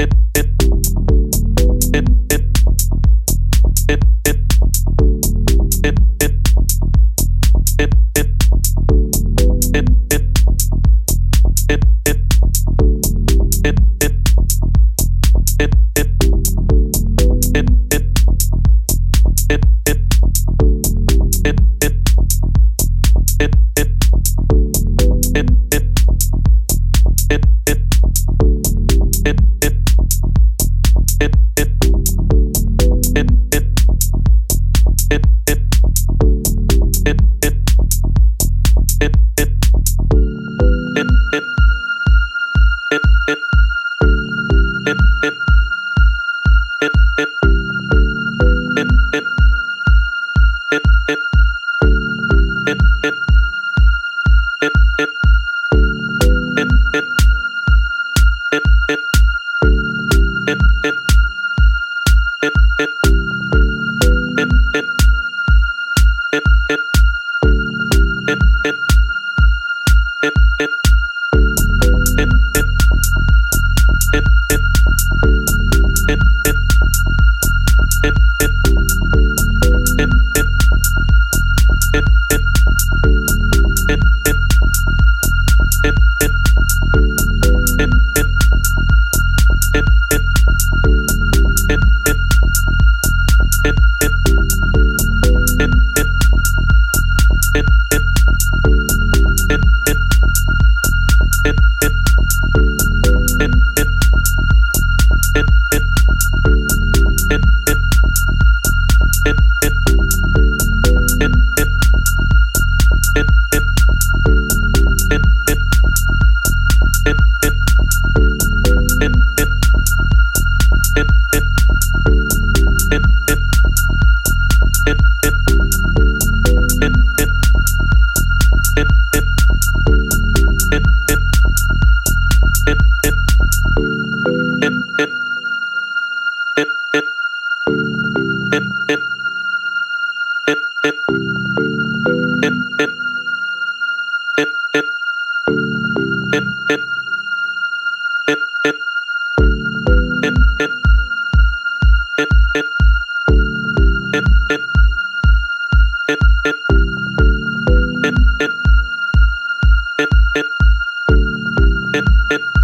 it, Bip, bip.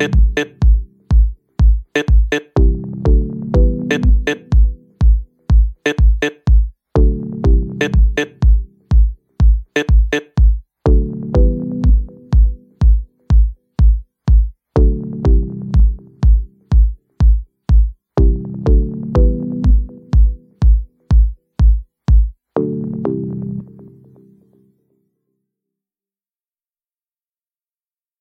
it, it.